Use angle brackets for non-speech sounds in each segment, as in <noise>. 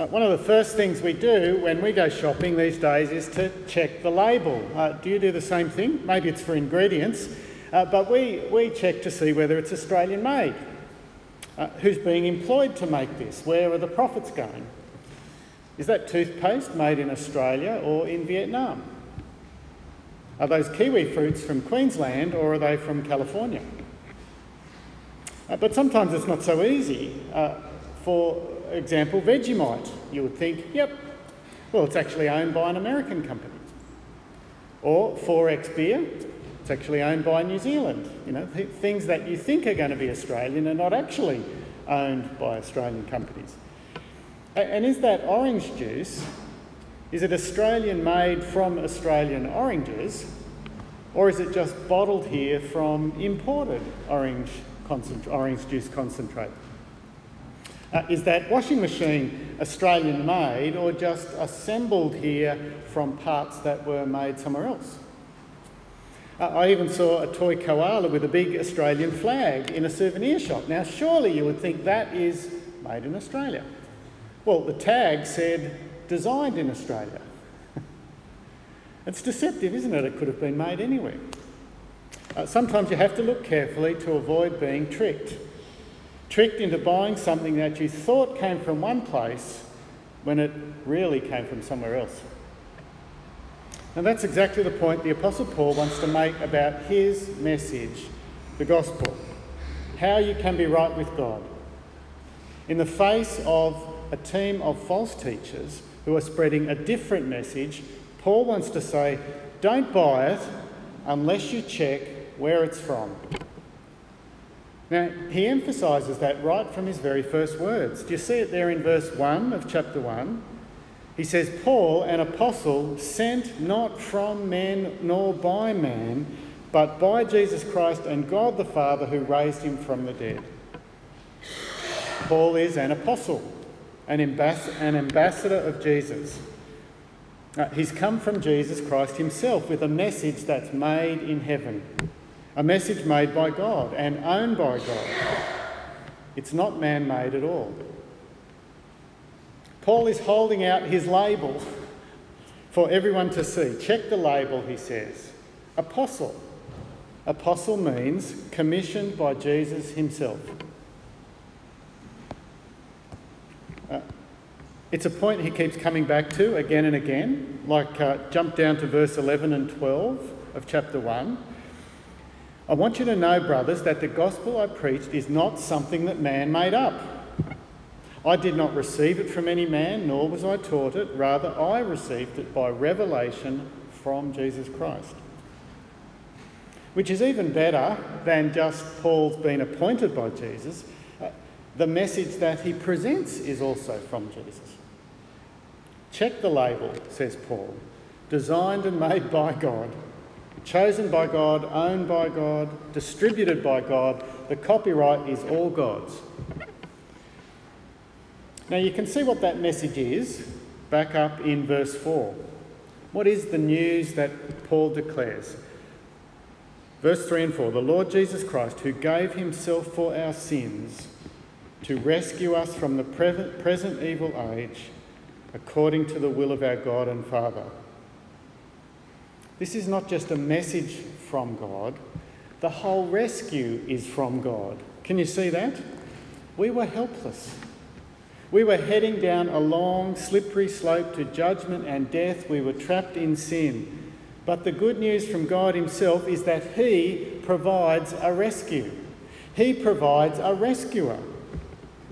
Uh, one of the first things we do when we go shopping these days is to check the label. Uh, do you do the same thing? Maybe it's for ingredients, uh, but we, we check to see whether it's Australian made. Uh, who's being employed to make this? Where are the profits going? Is that toothpaste made in Australia or in Vietnam? Are those kiwi fruits from Queensland or are they from California? Uh, but sometimes it's not so easy. Uh, for example, Vegemite, you would think, yep, well, it's actually owned by an American company. Or 4X Beer, it's actually owned by New Zealand. You know, th- things that you think are going to be Australian are not actually owned by Australian companies. And is that orange juice, is it Australian made from Australian oranges, or is it just bottled here from imported orange, orange juice concentrate? Uh, is that washing machine Australian made or just assembled here from parts that were made somewhere else? Uh, I even saw a toy koala with a big Australian flag in a souvenir shop. Now, surely you would think that is made in Australia. Well, the tag said designed in Australia. <laughs> it's deceptive, isn't it? It could have been made anywhere. Uh, sometimes you have to look carefully to avoid being tricked. Tricked into buying something that you thought came from one place when it really came from somewhere else. And that's exactly the point the Apostle Paul wants to make about his message, the gospel. How you can be right with God. In the face of a team of false teachers who are spreading a different message, Paul wants to say, don't buy it unless you check where it's from. Now, he emphasises that right from his very first words. Do you see it there in verse 1 of chapter 1? He says, Paul, an apostle, sent not from men nor by man, but by Jesus Christ and God the Father who raised him from the dead. Paul is an apostle, an, ambass- an ambassador of Jesus. Uh, he's come from Jesus Christ himself with a message that's made in heaven, a message made by God and owned by God. It's not man made at all. Paul is holding out his label for everyone to see. Check the label, he says. Apostle. Apostle means commissioned by Jesus himself. Uh, it's a point he keeps coming back to again and again. Like, uh, jump down to verse 11 and 12 of chapter 1. I want you to know, brothers, that the gospel I preached is not something that man made up. I did not receive it from any man, nor was I taught it. Rather, I received it by revelation from Jesus Christ. Which is even better than just Paul's being appointed by Jesus. Uh, the message that he presents is also from Jesus. Check the label, says Paul. Designed and made by God, chosen by God, owned by God, distributed by God. The copyright is all God's. Now you can see what that message is back up in verse 4. What is the news that Paul declares? Verse 3 and 4 The Lord Jesus Christ, who gave himself for our sins to rescue us from the present evil age, according to the will of our God and Father. This is not just a message from God, the whole rescue is from God. Can you see that? We were helpless. We were heading down a long, slippery slope to judgment and death. We were trapped in sin. But the good news from God Himself is that He provides a rescue. He provides a rescuer,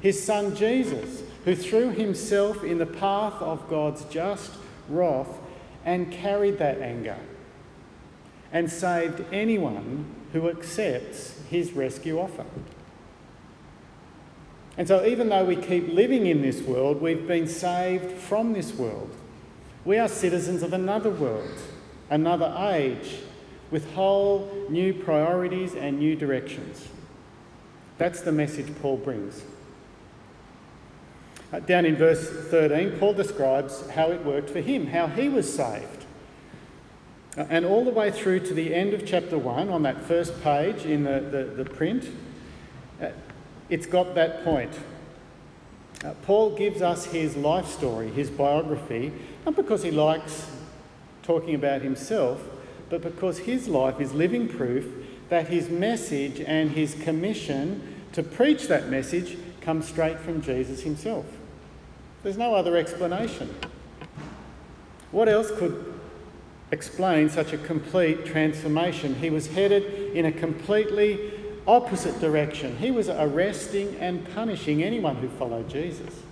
His Son Jesus, who threw Himself in the path of God's just wrath and carried that anger and saved anyone who accepts His rescue offer. And so, even though we keep living in this world, we've been saved from this world. We are citizens of another world, another age, with whole new priorities and new directions. That's the message Paul brings. Uh, down in verse 13, Paul describes how it worked for him, how he was saved. Uh, and all the way through to the end of chapter 1, on that first page in the, the, the print, uh, it's got that point. Uh, Paul gives us his life story, his biography, not because he likes talking about himself, but because his life is living proof that his message and his commission to preach that message comes straight from Jesus himself. There's no other explanation. What else could explain such a complete transformation? He was headed in a completely opposite direction. He was arresting and punishing anyone who followed Jesus.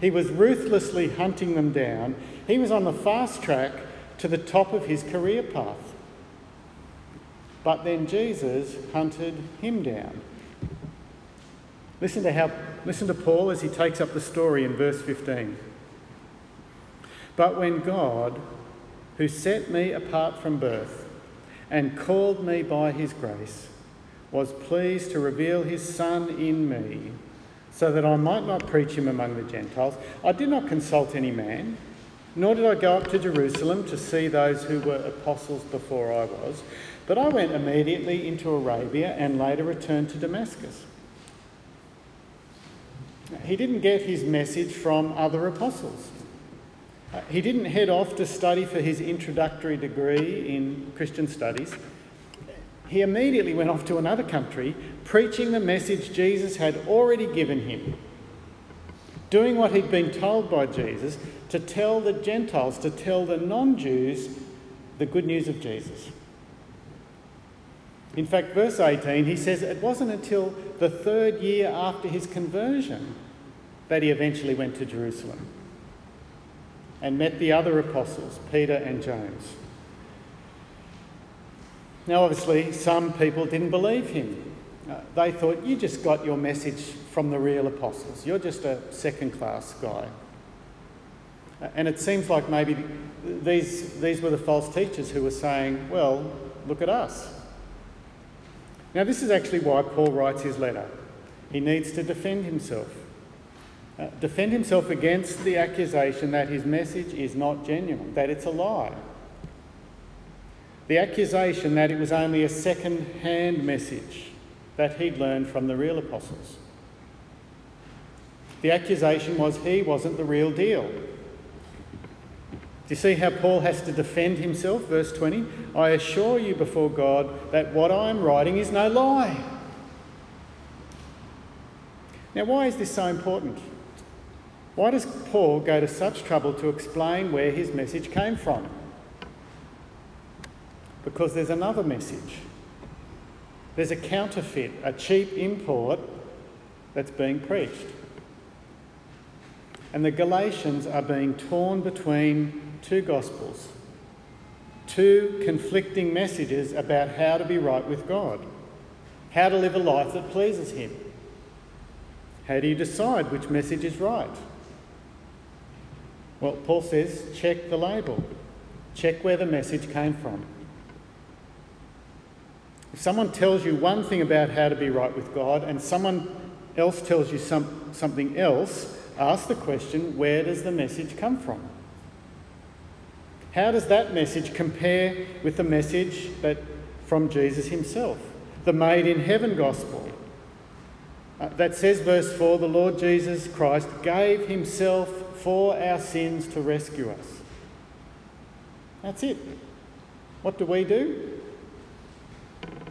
He was ruthlessly hunting them down. He was on the fast track to the top of his career path. But then Jesus hunted him down. Listen to how listen to Paul as he takes up the story in verse 15. But when God, who set me apart from birth and called me by his grace, was pleased to reveal his Son in me, so that I might not preach him among the Gentiles, I did not consult any man, nor did I go up to Jerusalem to see those who were apostles before I was, but I went immediately into Arabia and later returned to Damascus. He didn't get his message from other apostles. Uh, he didn't head off to study for his introductory degree in Christian studies he immediately went off to another country, preaching the message Jesus had already given him, doing what he'd been told by Jesus to tell the Gentiles, to tell the non Jews the good news of Jesus. In fact, verse 18, he says it wasn't until the third year after his conversion that he eventually went to Jerusalem and met the other apostles, Peter and James. Now, obviously, some people didn't believe him. Uh, they thought, you just got your message from the real apostles. You're just a second class guy. Uh, and it seems like maybe these, these were the false teachers who were saying, well, look at us. Now, this is actually why Paul writes his letter. He needs to defend himself. Uh, defend himself against the accusation that his message is not genuine, that it's a lie. The accusation that it was only a second hand message that he'd learned from the real apostles. The accusation was he wasn't the real deal. Do you see how Paul has to defend himself? Verse 20 I assure you before God that what I am writing is no lie. Now, why is this so important? Why does Paul go to such trouble to explain where his message came from? because there's another message. There's a counterfeit, a cheap import that's being preached. And the Galatians are being torn between two gospels, two conflicting messages about how to be right with God, how to live a life that pleases Him. How do you decide which message is right? Well, Paul says check the label, check where the message came from. If someone tells you one thing about how to be right with God and someone else tells you some, something else, ask the question where does the message come from? How does that message compare with the message that from Jesus himself, the made in heaven gospel? Uh, that says, verse 4 the Lord Jesus Christ gave himself for our sins to rescue us. That's it. What do we do?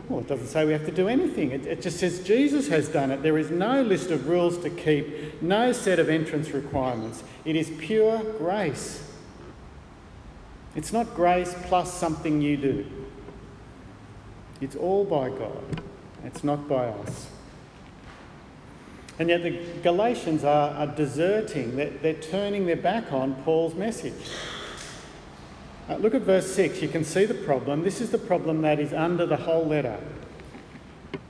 Well, it doesn't say we have to do anything. It, it, just says Jesus has done it. There is no list of rules to keep, no set of entrance requirements. It is pure grace. It's not grace plus something you do. It's all by God, it's not by us. And yet the Galatians are, are deserting, they're, they're turning their back on Paul's message. Uh, look at verse 6. You can see the problem. This is the problem that is under the whole letter.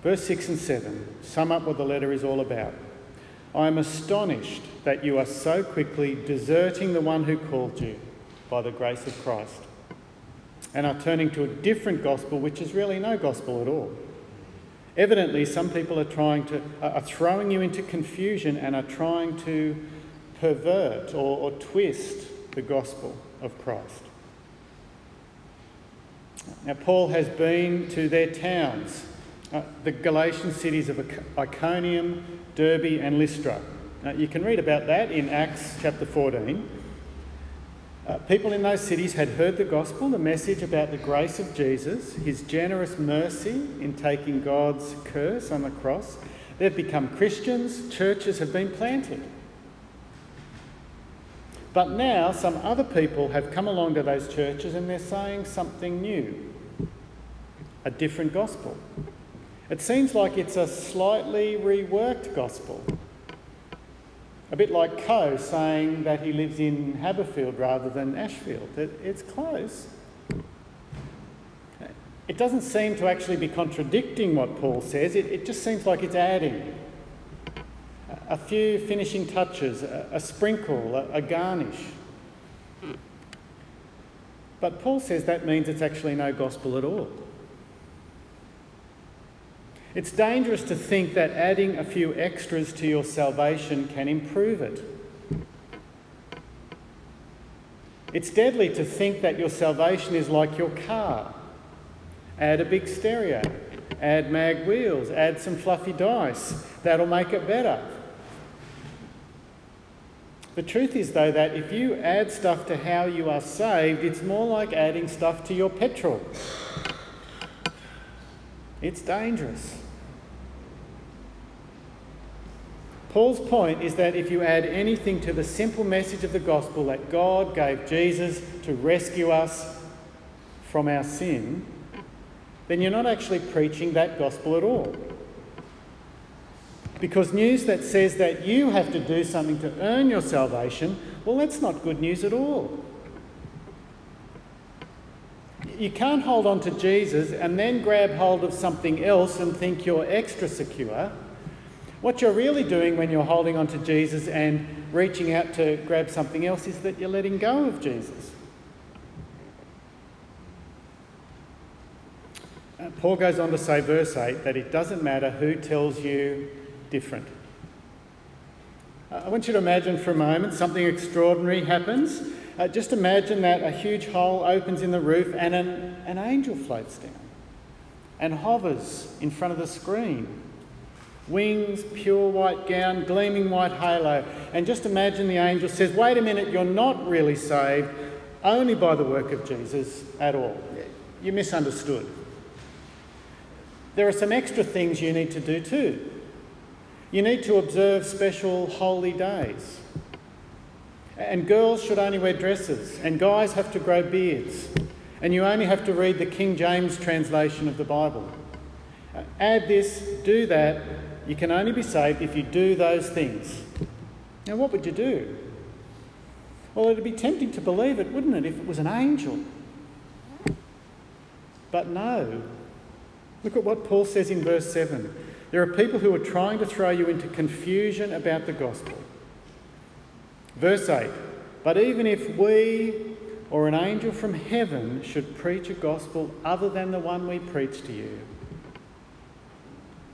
Verse 6 and 7 sum up what the letter is all about. I am astonished that you are so quickly deserting the one who called you by the grace of Christ and are turning to a different gospel, which is really no gospel at all. Evidently, some people are trying to are throwing you into confusion and are trying to pervert or, or twist the gospel of Christ. Now, Paul has been to their towns, uh, the Galatian cities of Iconium, Derbe, and Lystra. Now, you can read about that in Acts chapter 14. Uh, people in those cities had heard the gospel, the message about the grace of Jesus, his generous mercy in taking God's curse on the cross. They've become Christians, churches have been planted. But now some other people have come along to those churches and they're saying something new, a different gospel. It seems like it's a slightly reworked gospel. A bit like Coe saying that he lives in Haberfield rather than Ashfield. It, it's close. It doesn't seem to actually be contradicting what Paul says, it, it just seems like it's adding a few finishing touches, a, a sprinkle, a, a garnish. But Paul says that means it's actually no gospel at all. It's dangerous to think that adding a few extras to your salvation can improve it. It's deadly to think that your salvation is like your car. Add a big stereo, add mag wheels, add some fluffy dice. That'll make it better. The truth is, though, that if you add stuff to how you are saved, it's more like adding stuff to your petrol. It's dangerous. Paul's point is that if you add anything to the simple message of the gospel that God gave Jesus to rescue us from our sin, then you're not actually preaching that gospel at all. Because news that says that you have to do something to earn your salvation, well, that's not good news at all. You can't hold on to Jesus and then grab hold of something else and think you're extra secure what you're really doing when you're holding on to Jesus and reaching out to grab something else is that you're letting go of Jesus. Uh, Paul goes on to say, verse 8, that it doesn't matter who tells you different. Uh, I want you to imagine for a moment something extraordinary happens. Uh, just imagine that a huge hole opens in the roof and an, an angel floats down and hovers in front of the screen Wings, pure white gown, gleaming white halo. And just imagine the angel says, Wait a minute, you're not really saved only by the work of Jesus at all. You misunderstood. There are some extra things you need to do too. You need to observe special holy days. And girls should only wear dresses, and guys have to grow beards. And you only have to read the King James translation of the Bible. Add this, do that, you can only be saved if you do those things. Now, what would you do? Well, it'd be tempting to believe it, wouldn't it, if it was an angel? But no. Look at what Paul says in verse 7. There are people who are trying to throw you into confusion about the gospel. Verse 8 But even if we or an angel from heaven should preach a gospel other than the one we preach to you,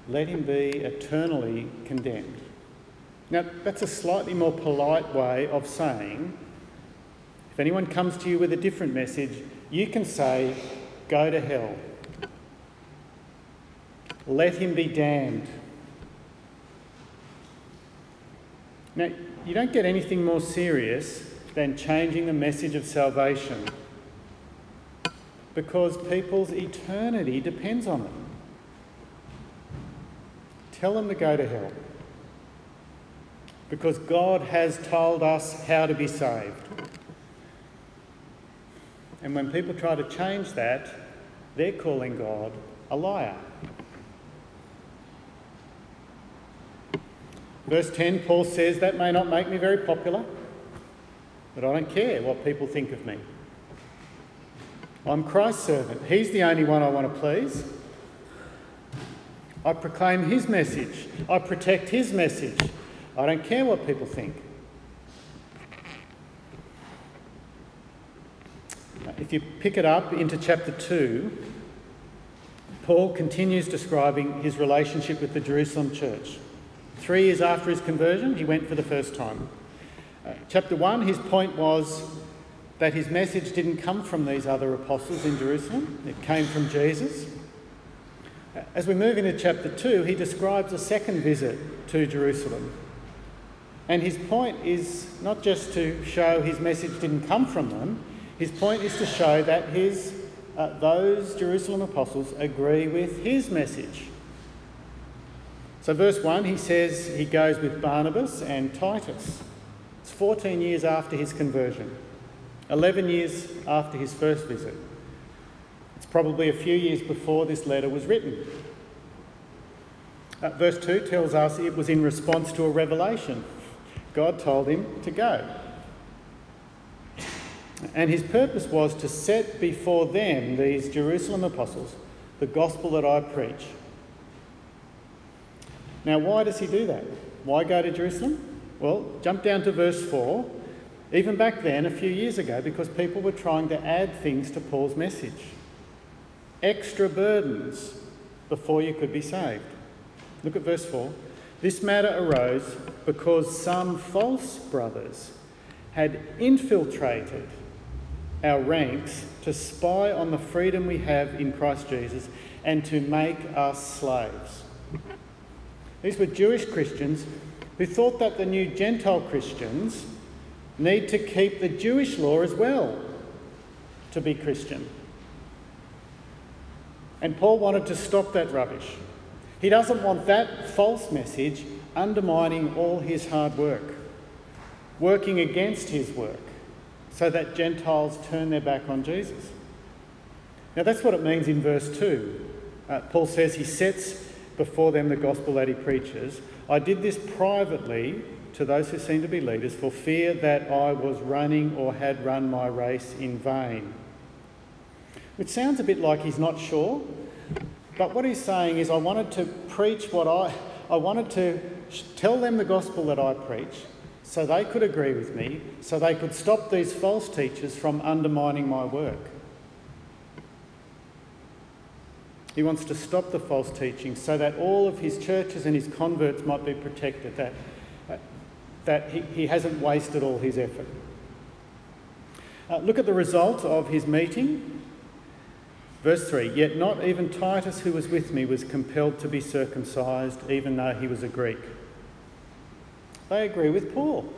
let him be eternally condemned. Now, that's a slightly more polite way of saying if anyone comes to you with a different message, you can say, Go to hell. Let him be damned. Now, you don't get anything more serious than changing the message of salvation because people's eternity depends on it. Tell them to go to hell. Because God has told us how to be saved. And when people try to change that, they're calling God a liar. Verse 10, Paul says, That may not make me very popular, but I don't care what people think of me. I'm Christ's servant. He's the only one I want to please. I proclaim his message. I protect his message. I don't care what people think. If you pick it up into chapter 2, Paul continues describing his relationship with the Jerusalem church. Three years after his conversion, he went for the first time. Uh, chapter 1, his point was that his message didn't come from these other apostles in Jerusalem, it came from Jesus. As we move into chapter 2, he describes a second visit to Jerusalem. And his point is not just to show his message didn't come from them, his point is to show that his, uh, those Jerusalem apostles agree with his message. So, verse 1, he says he goes with Barnabas and Titus. It's 14 years after his conversion, 11 years after his first visit. It's probably a few years before this letter was written. Uh, verse 2 tells us it was in response to a revelation. God told him to go. And his purpose was to set before them, these Jerusalem apostles, the gospel that I preach. Now, why does he do that? Why go to Jerusalem? Well, jump down to verse 4. Even back then, a few years ago, because people were trying to add things to Paul's message. Extra burdens before you could be saved. Look at verse 4. This matter arose because some false brothers had infiltrated our ranks to spy on the freedom we have in Christ Jesus and to make us slaves. These were Jewish Christians who thought that the new Gentile Christians need to keep the Jewish law as well to be Christian. And Paul wanted to stop that rubbish. He doesn't want that false message undermining all his hard work, working against his work, so that Gentiles turn their back on Jesus. Now, that's what it means in verse 2. Uh, Paul says he sets before them the gospel that he preaches. I did this privately to those who seem to be leaders for fear that I was running or had run my race in vain. Which sounds a bit like he's not sure, but what he's saying is, I wanted to preach what I, I wanted to tell them the gospel that I preach so they could agree with me, so they could stop these false teachers from undermining my work. He wants to stop the false teaching so that all of his churches and his converts might be protected, that, that he, he hasn't wasted all his effort. Uh, look at the result of his meeting. Verse 3 Yet not even Titus, who was with me, was compelled to be circumcised, even though he was a Greek. They agree with Paul.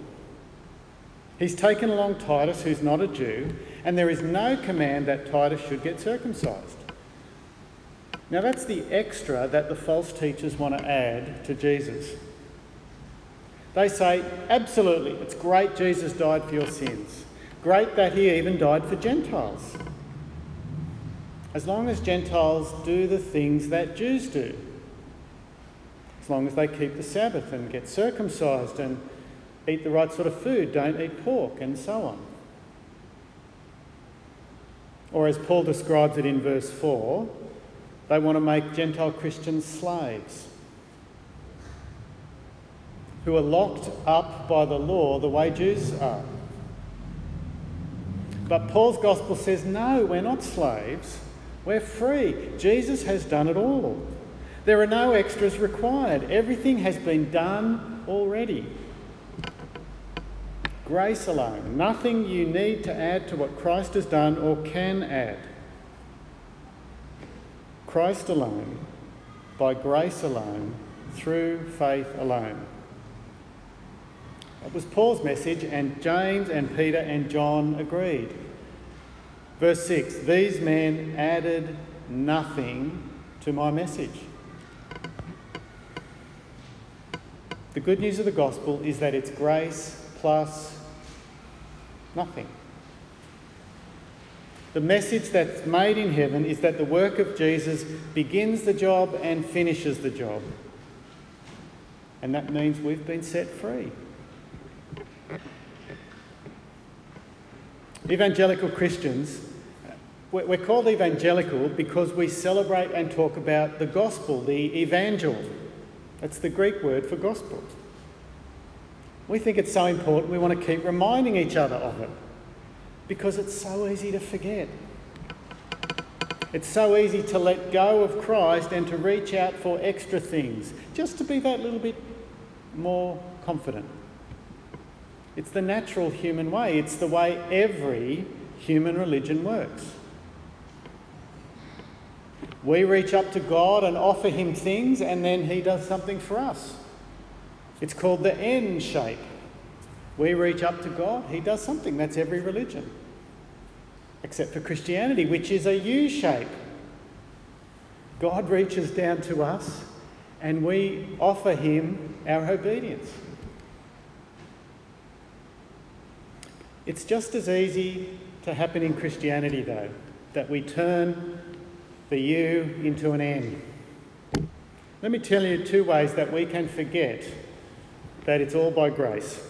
He's taken along Titus, who's not a Jew, and there is no command that Titus should get circumcised. Now, that's the extra that the false teachers want to add to Jesus. They say, absolutely, it's great Jesus died for your sins. Great that he even died for Gentiles as long as Gentiles do the things that Jews do, as long as they keep the Sabbath and get circumcised and eat the right sort of food, don't eat pork, and so on. Or as Paul describes it in verse 4, they want to make Gentile Christians slaves who are locked up by the law the way Jews are. But Paul's gospel says, no, we're not slaves. We're free. Jesus has done it all. There are no extras required. Everything has been done already. Grace alone. Nothing you need to add to what Christ has done or can add. Christ alone, by grace alone, through faith alone. That was Paul's message, and James and Peter and John agreed. Verse 6 These men added nothing to my message. The good news of the gospel is that it's grace plus nothing. The message that's made in heaven is that the work of Jesus begins the job and finishes the job. And that means we've been set free. Evangelical Christians, we're called evangelical because we celebrate and talk about the gospel, the evangel. That's the Greek word for gospel. We think it's so important we want to keep reminding each other of it because it's so easy to forget. It's so easy to let go of Christ and to reach out for extra things, just to be that little bit more confident. It's the natural human way, it's the way every human religion works. We reach up to God and offer Him things, and then He does something for us. It's called the N shape. We reach up to God, He does something. That's every religion. Except for Christianity, which is a U shape. God reaches down to us and we offer Him our obedience. It's just as easy to happen in Christianity, though, that we turn the U into an N. Let me tell you two ways that we can forget that it's all by grace.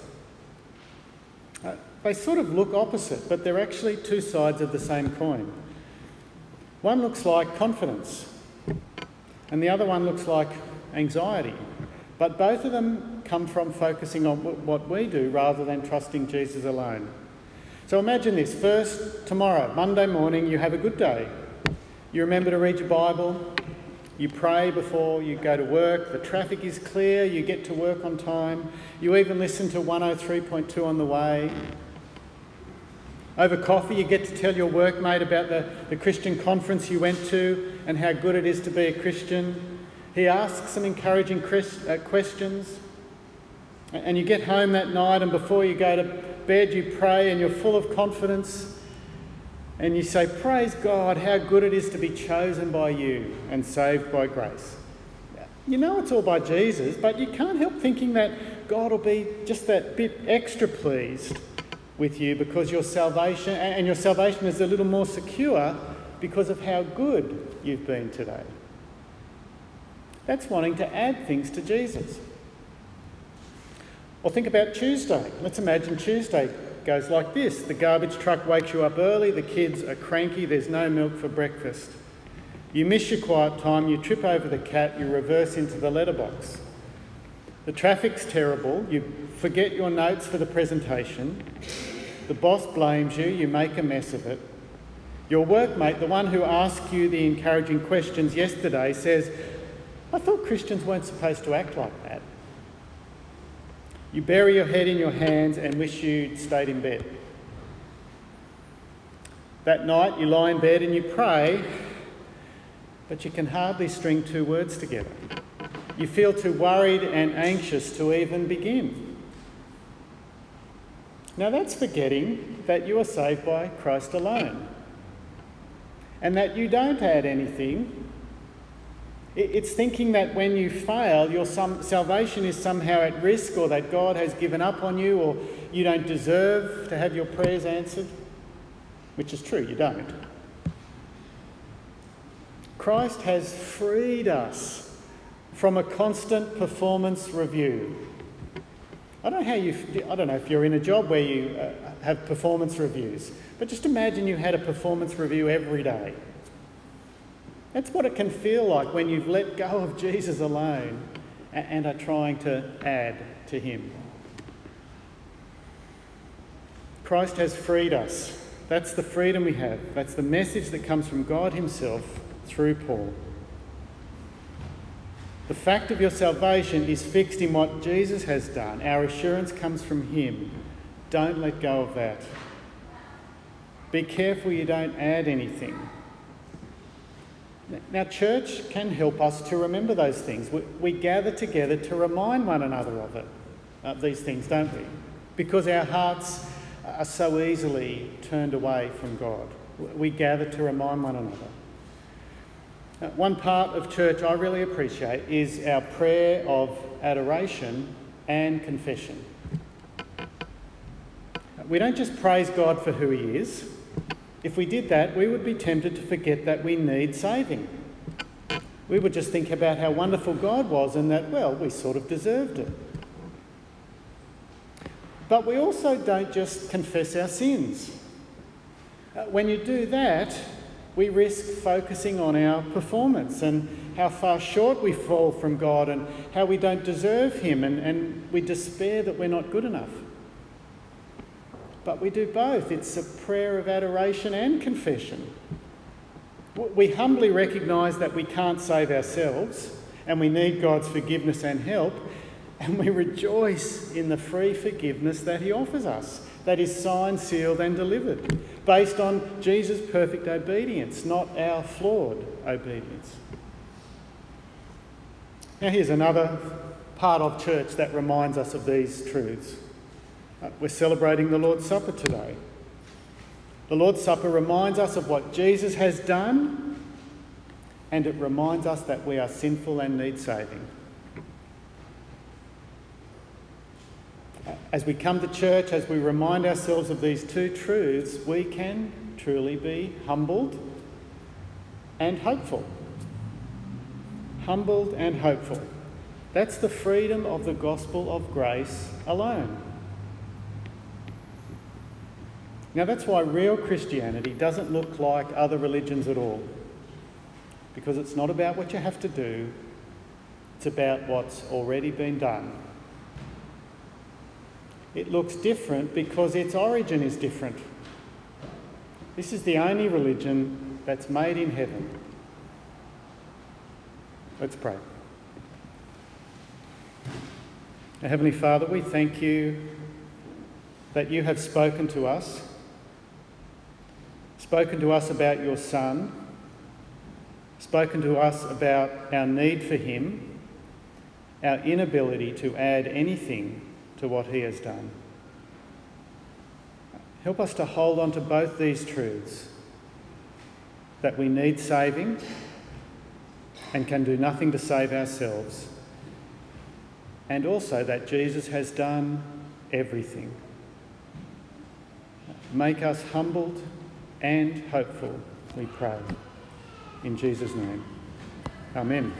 Uh, they sort of look opposite, but they're actually two sides of the same coin. One looks like confidence, and the other one looks like anxiety. But both of them come from focusing on what we do rather than trusting Jesus alone. So imagine this first, tomorrow, Monday morning, you have a good day. You remember to read your Bible, you pray before you go to work, the traffic is clear, you get to work on time, you even listen to 103.2 on the way. Over coffee, you get to tell your workmate about the, the Christian conference you went to and how good it is to be a Christian. He asks some encouraging uh, questions. And you get home that night, and before you go to bed, you pray and you're full of confidence. And you say, Praise God, how good it is to be chosen by you and saved by grace. You know it's all by Jesus, but you can't help thinking that God will be just that bit extra pleased with you because your salvation, and your salvation is a little more secure because of how good you've been today. That's wanting to add things to Jesus. Or think about Tuesday. Let's imagine Tuesday goes like this the garbage truck wakes you up early, the kids are cranky, there's no milk for breakfast. You miss your quiet time, you trip over the cat, you reverse into the letterbox. The traffic's terrible, you forget your notes for the presentation. The boss blames you, you make a mess of it. Your workmate, the one who asked you the encouraging questions yesterday, says, I thought Christians weren't supposed to act like that. You bury your head in your hands and wish you'd stayed in bed. That night, you lie in bed and you pray, but you can hardly string two words together. You feel too worried and anxious to even begin. Now, that's forgetting that you are saved by Christ alone and that you don't add anything it's thinking that when you fail, your salvation is somehow at risk, or that God has given up on you, or you don't deserve to have your prayers answered, which is true, you don't. Christ has freed us from a constant performance review. I don't know how you. I don't know if you're in a job where you uh, have performance reviews, but just imagine you had a performance review every day. That's what it can feel like when you've let go of Jesus alone and are trying to add to him. Christ has freed us. That's the freedom we have. That's the message that comes from God Himself through Paul. The fact of your salvation is fixed in what Jesus has done. Our assurance comes from Him. Don't let go of that. Be careful you don't add anything. Now, church can help us to remember those things. We, we gather together to remind one another of it, uh, these things, don't we? Because our hearts are so easily turned away from God. We gather to remind one another. Uh, one part of church I really appreciate is our prayer of adoration and confession. We don't just praise God for who He is, if we did that, we would be tempted to forget that we need saving. We would just think about how wonderful God was and that, well, we sort of deserved it. But we also don't just confess our sins. Uh, when you do that, we risk focusing on our performance and how far short we fall from God and how we don't deserve Him and, and we despair that we're not good enough. But we do both. It's a prayer of adoration and confession. We humbly recognise that we can't save ourselves and we need God's forgiveness and help, and we rejoice in the free forgiveness that He offers us, that is signed, sealed, and delivered, based on Jesus' perfect obedience, not our flawed obedience. Now, here's another part of church that reminds us of these truths. Uh, we're celebrating the Lord's Supper today. The Lord's Supper reminds us of what Jesus has done, and it reminds us that we are sinful and need saving. As we come to church, as we remind ourselves of these two truths, we can truly be humbled and hopeful. Humbled and hopeful. That's the freedom of the gospel of grace alone. Now, that's why real Christianity doesn't look like other religions at all. Because it's not about what you have to do, it's about what's already been done. It looks different because its origin is different. This is the only religion that's made in heaven. Let's pray. Heavenly Father, we thank you that you have spoken to us spoken to us about your Son, spoken to us about our need for Him, our inability to add anything to what He has done. Help us to hold on to both these truths that we need saving and can do nothing to save ourselves, and also that Jesus has done everything. Make us humbled and hopeful, we pray. In Jesus' name. Amen.